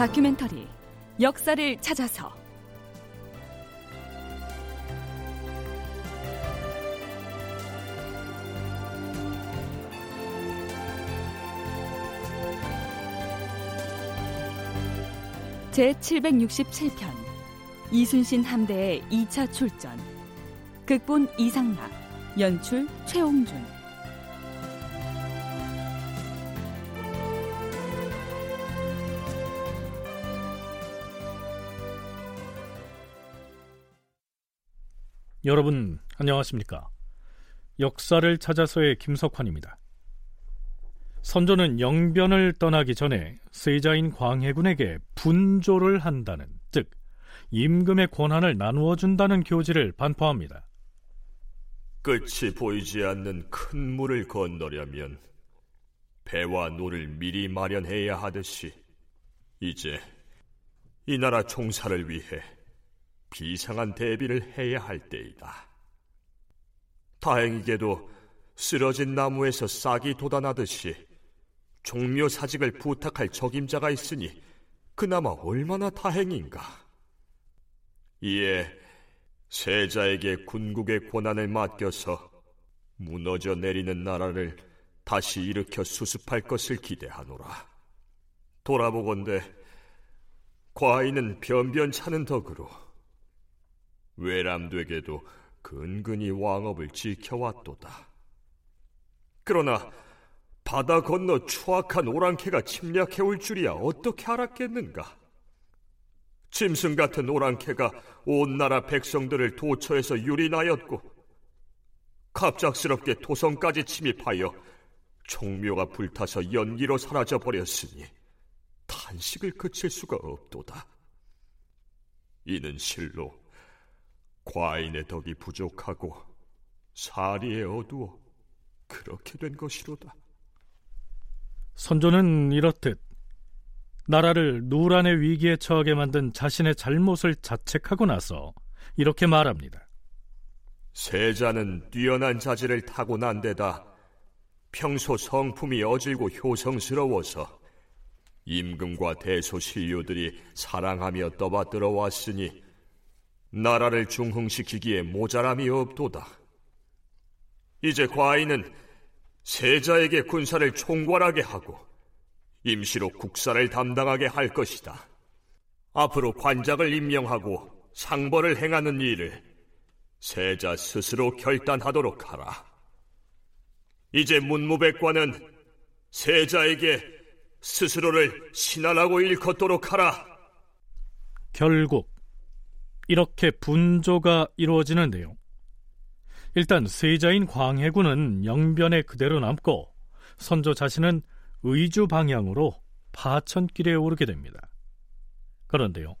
다큐멘터리 역사를 찾아서. 제 767편 이순신 함대의 2차 출전. 극본 이상락 연출 최홍준 여러분 안녕하십니까? 역사를 찾아서의 김석환입니다. 선조는 영변을 떠나기 전에 세자인 광해군에게 분조를 한다는 즉 임금의 권한을 나누어 준다는 교지를 반포합니다. 끝이 보이지 않는 큰 물을 건너려면 배와 노를 미리 마련해야 하듯이 이제 이 나라 총사를 위해 비상한 대비를 해야 할 때이다. 다행이게도 쓰러진 나무에서 싹이 돋아나듯이 종묘 사직을 부탁할 적임자가 있으니 그나마 얼마나 다행인가. 이에 세자에게 군국의 권한을 맡겨서 무너져 내리는 나라를 다시 일으켜 수습할 것을 기대하노라. 돌아보건대 과인은 변변찮은 덕으로 외람되게도 근근히 왕업을 지켜왔도다. 그러나 바다 건너 추악한 오랑캐가 침략해 올 줄이야 어떻게 알았겠는가? 짐승 같은 오랑캐가 온 나라 백성들을 도처에서 유린하였고 갑작스럽게 도성까지 침입하여 총묘가 불타서 연기로 사라져 버렸으니 탄식을 그칠 수가 없도다. 이는 실로 과인의 덕이 부족하고 사리에 어두워 그렇게 된 것이로다. 선조는 이렇듯 나라를 누란의 위기에 처하게 만든 자신의 잘못을 자책하고 나서 이렇게 말합니다. 세자는 뛰어난 자질을 타고난 데다 평소 성품이 어질고 효성스러워서 임금과 대소신료들이 사랑하며 떠받들어 왔으니 나라를 중흥시키기에 모자람이 없도다. 이제 과인은 세자에게 군사를 총괄하게 하고 임시로 국사를 담당하게 할 것이다. 앞으로 관작을 임명하고 상벌을 행하는 일을 세자 스스로 결단하도록 하라. 이제 문무백관은 세자에게 스스로를 신하라고 일컫도록 하라. 결국 이렇게 분조가 이루어지는데요. 일단 세자인 광해군은 영변에 그대로 남고 선조 자신은 의주 방향으로 파천길에 오르게 됩니다. 그런데요.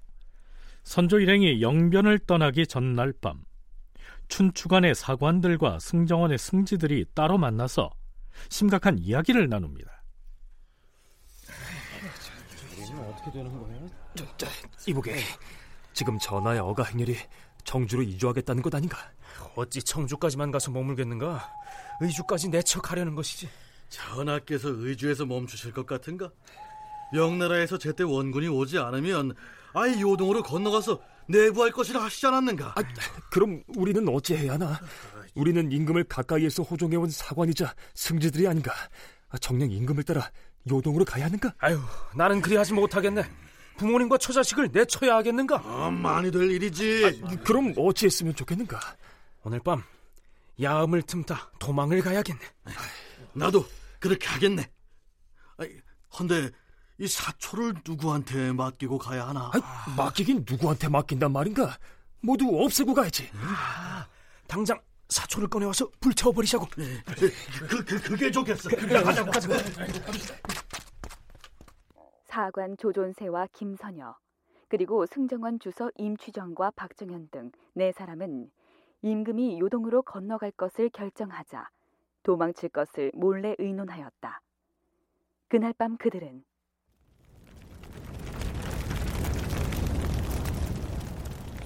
선조 일행이 영변을 떠나기 전날 밤 춘추관의 사관들과 승정원의 승지들이 따로 만나서 심각한 이야기를 나눕니다. 이보게 지금 전하의 어가 행렬이 정주로 이주하겠다는 것 아닌가? 어찌 청주까지만 가서 머물겠는가? 의주까지 내척하려는 것이지. 전하께서 의주에서 멈추실 것 같은가? 영나라에서 제때 원군이 오지 않으면 아예 요동으로 건너가서 내부할 것이라 하시지 않았는가? 아, 그럼 우리는 어찌해야 하나? 우리는 임금을 가까이에서 호종해온 사관이자 승지들이 아닌가? 아, 정령 임금을 따라 요동으로 가야 하는가? 아유, 나는 그리하지 못하겠네. 부모님과 처자식을 내쳐야 하겠는가? 아, 많이 될 일이지. 아, 그럼 어찌했으면 좋겠는가? 오늘 밤 야음을 틈타 도망을 가야겠네. 나도 그렇게 하겠네. 헌데 이 사초를 누구한테 맡기고 가야 하나? 아, 맡기긴 누구한테 맡긴단 말인가? 모두 없애고 가야지. 아, 당장 사초를 꺼내와서 불태워버리자고. 네, 그, 그, 그게 좋겠어. 가자고, 가자고. 사관 조존세와 김선여 그리고 승정원 주서 임취정과 박정현 등 네 사람은 임금이 요동으로 건너갈 것을 결정하자 도망칠 것을 몰래 의논하였다. 그날 밤 그들은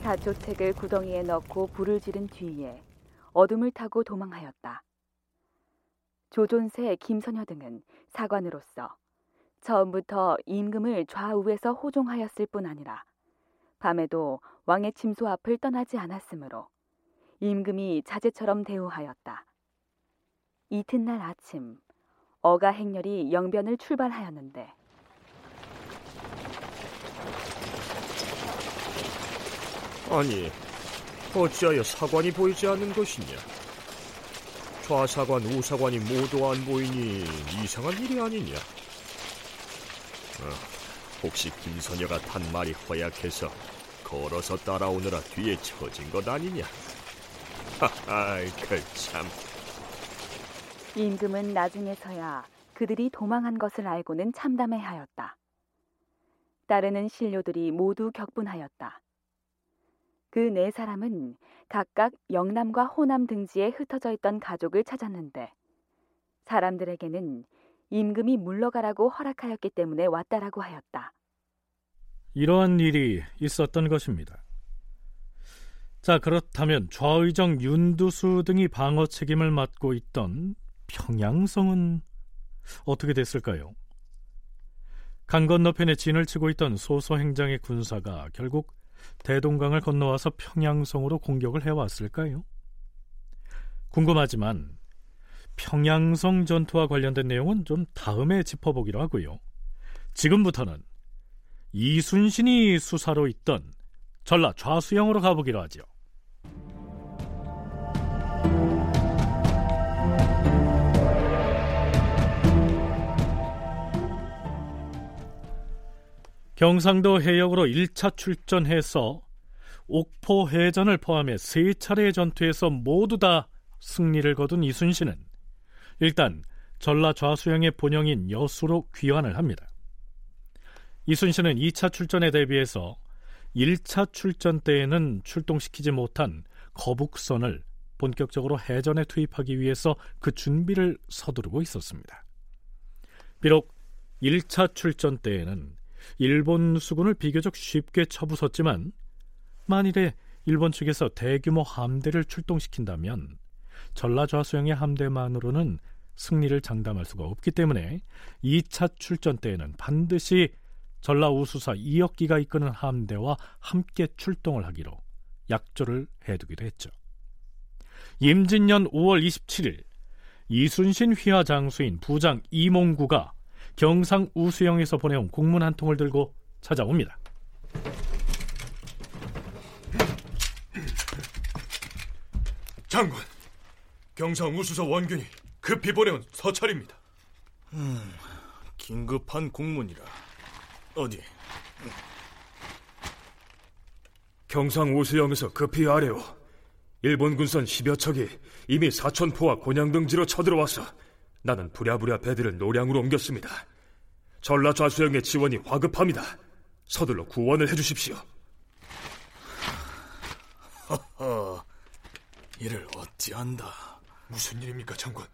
사초책을 구덩이에 넣고 불을 지른 뒤에 어둠을 타고 도망하였다. 조존세, 김선여 등은 사관으로서 처음부터 임금을 좌우에서 호종하였을 뿐 아니라 밤에도 왕의 침소 앞을 떠나지 않았으므로 임금이 자제처럼 대우하였다. 이튿날 아침 어가 행렬이 영변을 출발하였는데 아니, 어찌하여 사관이 보이지 않는 것이냐? 좌사관, 우사관이 모두 안 보이니 이상한 일이 아니냐? 어, 혹시 김선녀가 탄 말이 허약해서 걸어서 따라오느라 뒤에 처진 것 아니냐? 하하, 그참. 임금은 나중에서야 그들이 도망한 것을 알고는 참담해 하였다. 따르는 신료들이 모두 격분하였다. 그 네 사람은 각각 영남과 호남 등지에 흩어져 있던 가족을 찾았는데 사람들에게는 임금이 물러가라고 허락하였기 때문에 왔다라고 하였다. 이러한 일이 있었던 것입니다. 자, 그렇다면 좌의정 윤두수 등이 방어 책임을 맡고 있던 평양성은 어떻게 됐을까요? 강 건너편에 진을 치고 있던 소서 행장의 군사가 결국 대동강을 건너와서 평양성으로 공격을 해왔을까요? 궁금하지만 평양성 전투와 관련된 내용은 좀 다음에 짚어보기로 하고요. 지금부터는 이순신이 수사로 있던 전라 좌수영으로 가보기로 하죠. 경상도 해역으로 1차 출전해서 옥포 해전을 포함해 세 차례의 전투에서 모두 다 승리를 거둔 이순신은 일단 전라 좌수영의 본영인 여수로 귀환을 합니다. 이순신은 2차 출전에 대비해서 1차 출전 때에는 출동시키지 못한 거북선을 본격적으로 해전에 투입하기 위해서 그 준비를 서두르고 있었습니다. 비록 1차 출전 때에는 일본 수군을 비교적 쉽게 쳐부쉈지만 만일에 일본 측에서 대규모 함대를 출동시킨다면 전라좌수영의 함대만으로는 승리를 장담할 수가 없기 때문에 2차 출전 때에는 반드시 전라우수사 이역기가 이끄는 함대와 함께 출동을 하기로 약조를 해두기도 했죠. 임진년 5월 27일 이순신 휘하 장수인 부장 이몽구가 경상 우수영에서 보내온 공문 한 통을 들고 찾아옵니다. 장군, 경상 우수서 원균이 급히 보내온 서찰입니다. 음, 긴급한 공문이라. 어디? 경상 우수영에서 급히 아래오. 일본 군선 10여 척이 이미 사천포와 곤양 등지로 쳐들어와서 나는 부랴부랴 배들을 노량으로 옮겼습니다. 전라 좌수영의 지원이 화급합니다. 서둘러 구원을 해주십시오. 허허, 이를 어찌한다. 무슨 일입니까, 장군?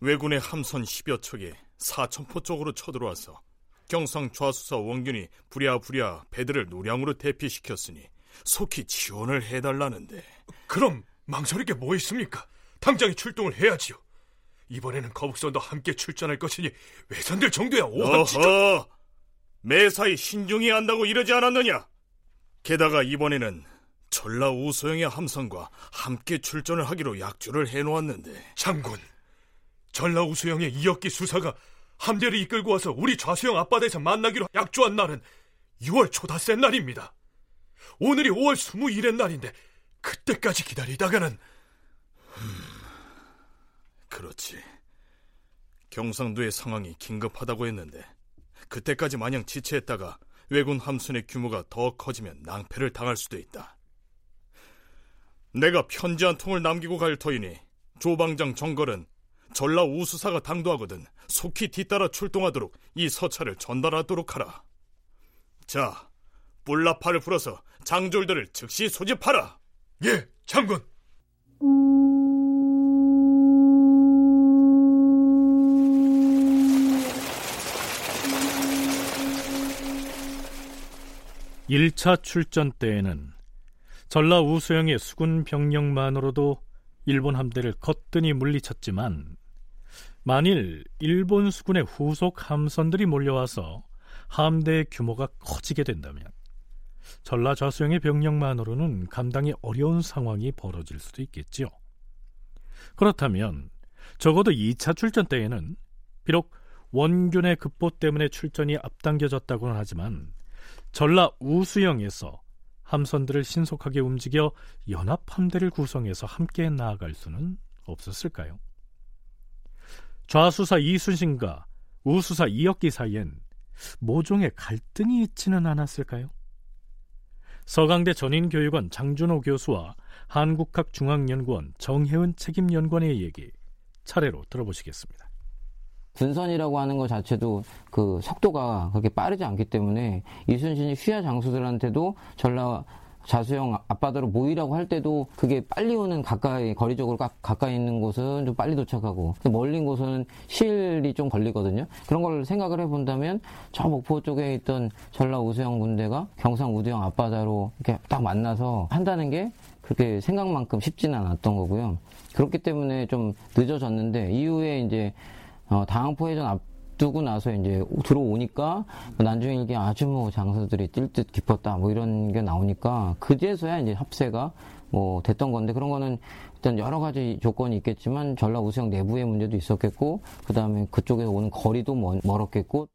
왜군의 함선 10여 척이 사천포 쪽으로 쳐들어와서 경상 좌수사 원균이 부랴부랴 배들을 노량으로 대피시켰으니 속히 지원을 해달라는데 그럼 망설일 게 뭐 있습니까? 당장에 출동을 해야지요. 이번에는 거북선도 함께 출전할 것이니 외선들 정도야 오한지죠. 어허! 매사에 신중히 한다고 이러지 않았느냐? 게다가 이번에는 전라 우소영의 함선과 함께 출전을 하기로 약조를 해놓았는데 장군, 전라 우 수영의 이역기 수사가 함대를 이끌고 와서 우리 좌수영 앞바다에서 만나기로 약조한 날은 6월 초다새 날입니다. 오늘이 5월 21의 날인데 그때까지 기다리다가는 그렇지. 경상도의 상황이 긴급하다고 했는데 그때까지 마냥 지체했다가 왜군 함선의 규모가 더 커지면 낭패를 당할 수도 있다. 내가 편지 한 통을 남기고 갈 터이니 조방장 정걸은 전라 우수사가 당도하거든 속히 뒤따라 출동하도록 이 서찰을 전달하도록 하라. 자, 뿔라파를 풀어서 장졸들을 즉시 소집하라. 예, 장군. 일차 출전 때에는 전라 우수영의 수군 병력만으로도 일본 함대를 거뜬히 물리쳤지만 만일 일본 수군의 후속 함선들이 몰려와서 함대의 규모가 커지게 된다면 전라좌수영의 병력만으로는 감당이 어려운 상황이 벌어질 수도 있겠지요. 그렇다면 적어도 2차 출전 때에는 비록 원균의 급보 때문에 출전이 앞당겨졌다고는 하지만 전라 우수영에서 함선들을 신속하게 움직여 연합 함대를 구성해서 함께 나아갈 수는 없었을까요? 좌수사 이순신과 우수사 이혁기 사이엔 모종의 갈등이 있지는 않았을까요? 서강대 전인교육원 장준호 교수와 한국학중앙연구원 정혜은 책임연구원의 얘기 차례로 들어보시겠습니다. 군선이라고 하는 것 자체도 그 속도가 그렇게 빠르지 않기 때문에 이순신이 휘하 장수들한테도 전라 자수형 앞바다로 모이라고 할 때도 그게 빨리 오는 가까이 거리적으로 가, 가까이 있는 곳은 좀 빨리 도착하고 멀린 곳은 실이 좀 걸리거든요. 그런 걸 생각을 해본다면 저 목포 쪽에 있던 전라 우수형 군대가 경상 우두형 앞바다로 이렇게 딱 만나서 한다는 게 그렇게 생각만큼 쉽지는 않았던 거고요. 그렇기 때문에 좀 늦어졌는데 이후에 이제 어, 당항포 해전 앞두고 나서 이제 들어오니까 난중일기 아주 뭐 장수들이 뛸 듯 깊었다 뭐 이런 게 나오니까 그제서야 이제 합세가 뭐 됐던 건데 그런 거는 일단 여러 가지 조건이 있겠지만 전라 우수형 내부의 문제도 있었겠고 그 다음에 그쪽에서 오는 거리도 멀, 멀었겠고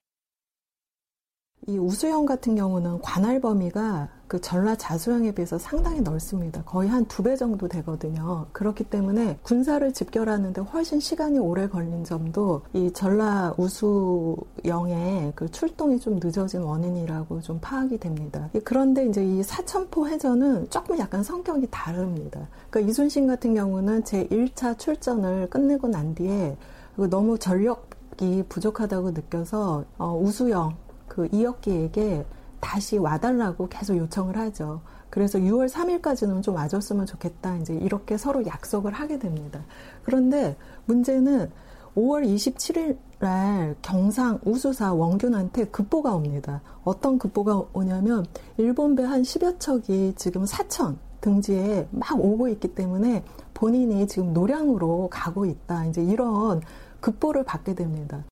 이 우수형 같은 경우는 관할 범위가 그 전라 자수형에 비해서 상당히 넓습니다. 거의 한 두 배 정도 되거든요. 그렇기 때문에 군사를 집결하는데 훨씬 시간이 오래 걸린 점도 이 전라 우수형의 그 출동이 좀 늦어진 원인이라고 좀 파악이 됩니다. 그런데 이제 이 사천포 해전은 조금 약간 성격이 다릅니다. 그러니까 이순신 같은 경우는 제 1차 출전을 끝내고 난 뒤에 너무 전력 이 부족하다고 느껴서 어, 우수형 그 이혁기에게 다시 와달라고 계속 요청을 하죠. 그래서 6월 3일까지는 좀 와줬으면 좋겠다. 이제 이렇게 서로 약속을 하게 됩니다. 그런데 문제는 5월 27일 날 경상 우수사 원균한테 급보가 옵니다. 어떤 급보가 오냐면 일본 배 한 10여 척이 지금 사천 등지에 막 오고 있기 때문에 본인이 지금 노량으로 가고 있다. 이제 이런 급보를 받게 됩니다.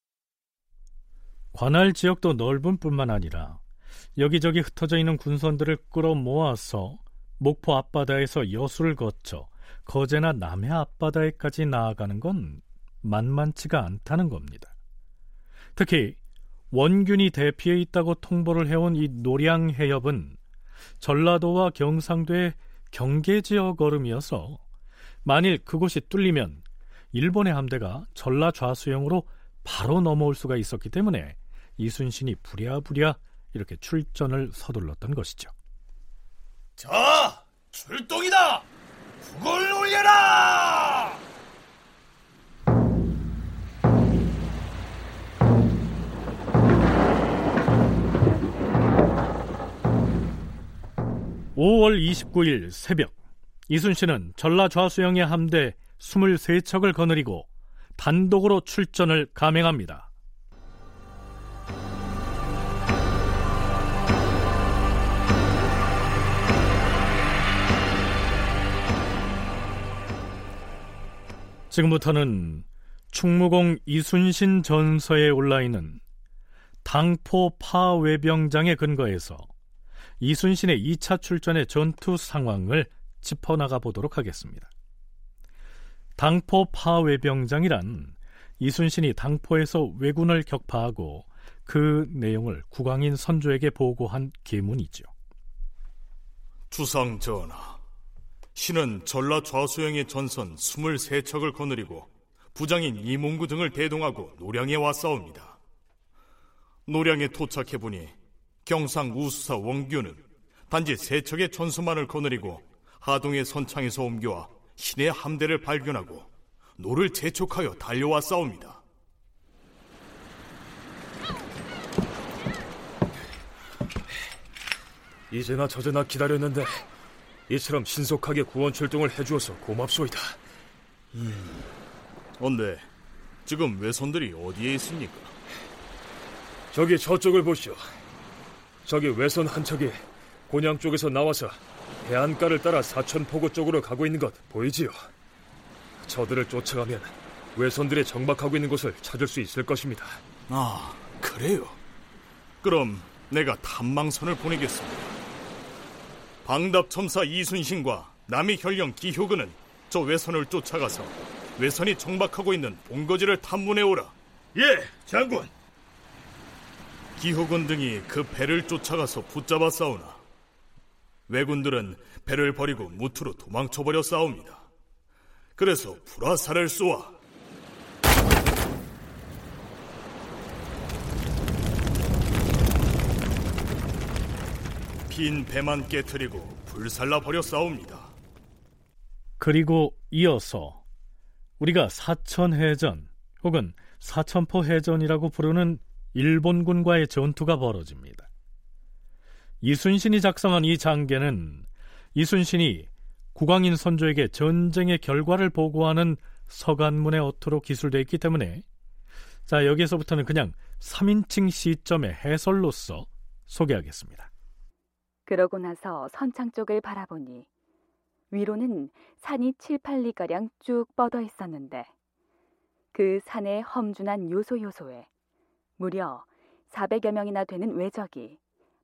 관할 지역도 넓은 뿐만 아니라 여기저기 흩어져 있는 군선들을 끌어모아서 목포 앞바다에서 여수를 거쳐 거제나 남해 앞바다에까지 나아가는 건 만만치가 않다는 겁니다. 특히 원균이 대피해 있다고 통보를 해온 이 노량 해협은 전라도와 경상도의 경계 지역 얼음이어서 만일 그곳이 뚫리면 일본의 함대가 전라 좌수형으로 바로 넘어올 수가 있었기 때문에 이순신이 부랴부랴 이렇게 출전을 서둘렀던 것이죠. 자, 출동이다! 북을 올려라! (5월 29일) 새벽 이순신은 전라 좌수영의 함대 23척을 거느리고 단독으로 출전을 감행합니다. 지금부터는 충무공 이순신 전서에 올라 있는 당포 파외병장의 근거에서 이순신의 2차 출전의 전투 상황을 짚어나가 보도록 하겠습니다. 당포 파외병장이란 이순신이 당포에서 왜군을 격파하고 그 내용을 국왕인 선조에게 보고한 계문이죠. 주상 전하, 신은 전라 좌수영의 전선 23척을 거느리고 부장인 이몽구 등을 대동하고 노량에 왔사옵니다. 노량에 도착해보니 경상 우수사 원균은 단지 세 척의 전선만을 거느리고 하동의 선창에서 옮겨와 신의 함대를 발견하고 노를 재촉하여 달려왔사옵니다. 이제나 저제나 기다렸는데 이처럼 신속하게 구원 출동을 해주어서 고맙소이다. 음, 언데 지금 외선들이 어디에 있습니까? 저기 저쪽을 보시오. 저기 외선 한 척이 곤양 쪽에서 나와서 해안가를 따라 사천포구 쪽으로 가고 있는 것 보이지요? 저들을 쫓아가면 외선들의 정박하고 있는 곳을 찾을 수 있을 것입니다. 아, 그래요? 그럼 내가 탐망선을 보내겠습니다. 방답첨사 이순신과 남이 현령 기효근은 저 외선을 쫓아가서 외선이 정박하고 있는 본거지를 탐문해오라. 예, 장군. 기호군 등이 그 배를 쫓아가서 붙잡아 싸우나 왜군들은 배를 버리고 무트로 도망쳐버려 싸웁니다. 그래서 불화살을 쏘아 빈 배만 깨뜨리고 불살라 버려 싸웁니다. 그리고 이어서 우리가 사천해전 혹은 사천포해전이라고 부르는 일본군과의 전투가 벌어집니다. 이순신이 작성한 이 장계는 이순신이 국왕인 선조에게 전쟁의 결과를 보고하는 서간문의 어투로 기술되어 있기 때문에 자 여기에서부터는 그냥 3인칭 시점의 해설로서 소개하겠습니다. 그러고 나서 선창 쪽을 바라보니 위로는 산이 7, 8리가량 쭉 뻗어 있었는데 그 산의 험준한 요소요소에 무려 400여 명이나 되는 외적이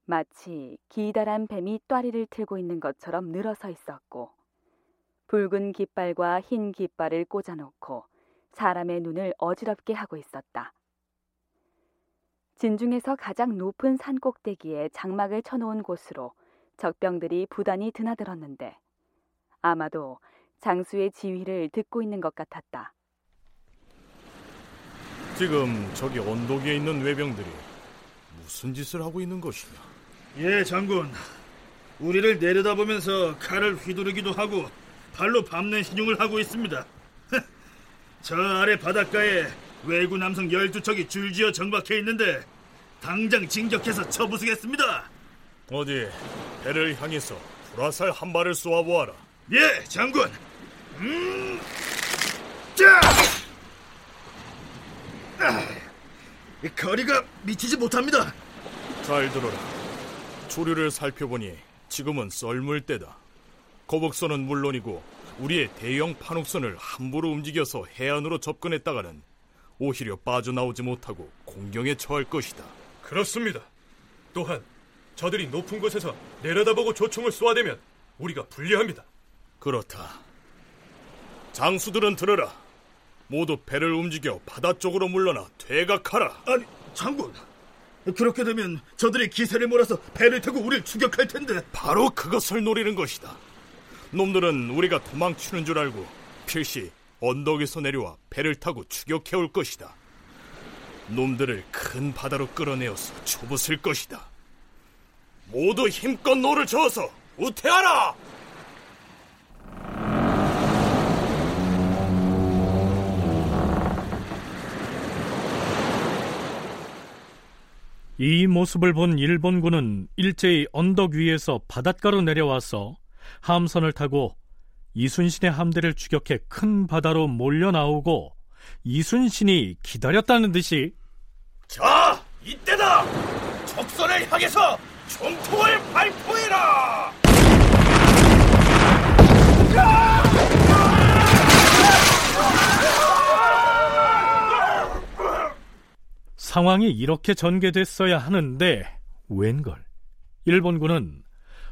마치 기다란 뱀이 또리를 틀고 있는 것처럼 늘어서 있었고 붉은 깃발과 흰 깃발을 꽂아놓고 사람의 눈을 어지럽게 하고 있었다. 진중에서 가장 높은 산 꼭대기에 장막을 쳐놓은 곳으로 적병들이 부단히 드나들었는데 아마도 장수의 지휘를 듣고 있는 것 같았다. 지금 저기 언덕 위에 있는 외병들이 무슨 짓을 하고 있는 것이냐? 예, 장군. 우리를 내려다보면서 칼을 휘두르기도 하고 발로 밟는 신용을 하고 있습니다. 저 아래 바닷가에 외구 남성 12척이 줄지어 정박해 있는데 당장 진격해서 쳐부수겠습니다. 어디 배를 향해서 불화살 한 발을 쏘아보아라. 예, 장군. 음, 자, 아, 거리가 미치지 못합니다. 잘 들어라. 조류를 살펴보니 지금은 썰물 때다. 거북선은 물론이고 우리의 대형 판옥선을 함부로 움직여서 해안으로 접근했다가는 오히려 빠져나오지 못하고 공경에 처할 것이다. 그렇습니다. 또한 저들이 높은 곳에서 내려다보고 조총을 쏘아대면 우리가 불리합니다. 그렇다. 장수들은 들어라. 모두 배를 움직여 바다 쪽으로 물러나 퇴각하라. 아니, 장군. 그렇게 되면 저들이 기세를 몰아서 배를 타고 우리를 추격할 텐데. 바로 그것을 노리는 것이다. 놈들은 우리가 도망치는 줄 알고 필시 언덕에서 내려와 배를 타고 추격해 올 것이다. 놈들을 큰 바다로 끌어내어서 쳐부술 것이다. 모두 힘껏 노를 저어서 후퇴하라! 이 모습을 본 일본군은 일제히 언덕 위에서 바닷가로 내려와서 함선을 타고 이순신의 함대를 추격해 큰 바다로 몰려 나오고 이순신이 기다렸다는 듯이 자, 이때다! 적선을 향해서 총통을 발 상황이 이렇게 전개됐어야 하는데 웬걸 일본군은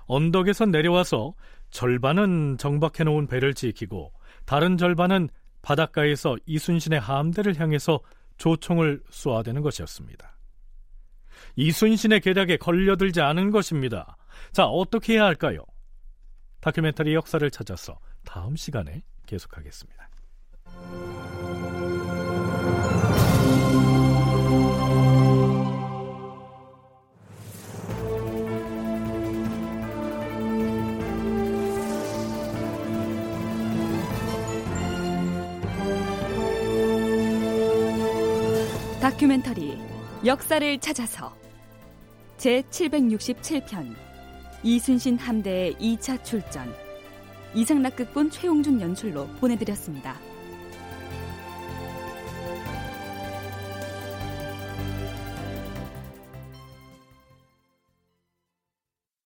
언덕에서 내려와서 절반은 정박해 놓은 배를 지키고 다른 절반은 바닷가에서 이순신의 함대를 향해서 조총을 쏘아대는 것이었습니다. 이순신의 계략에 걸려들지 않은 것입니다. 자, 어떻게 해야 할까요? 다큐멘터리 역사를 찾아서 다음 시간에 계속하겠습니다. 다큐멘터리 역사를 찾아서 제 767편 이순신 함대의 2차 출전 이상락극본 최용준 연출로 보내드렸습니다.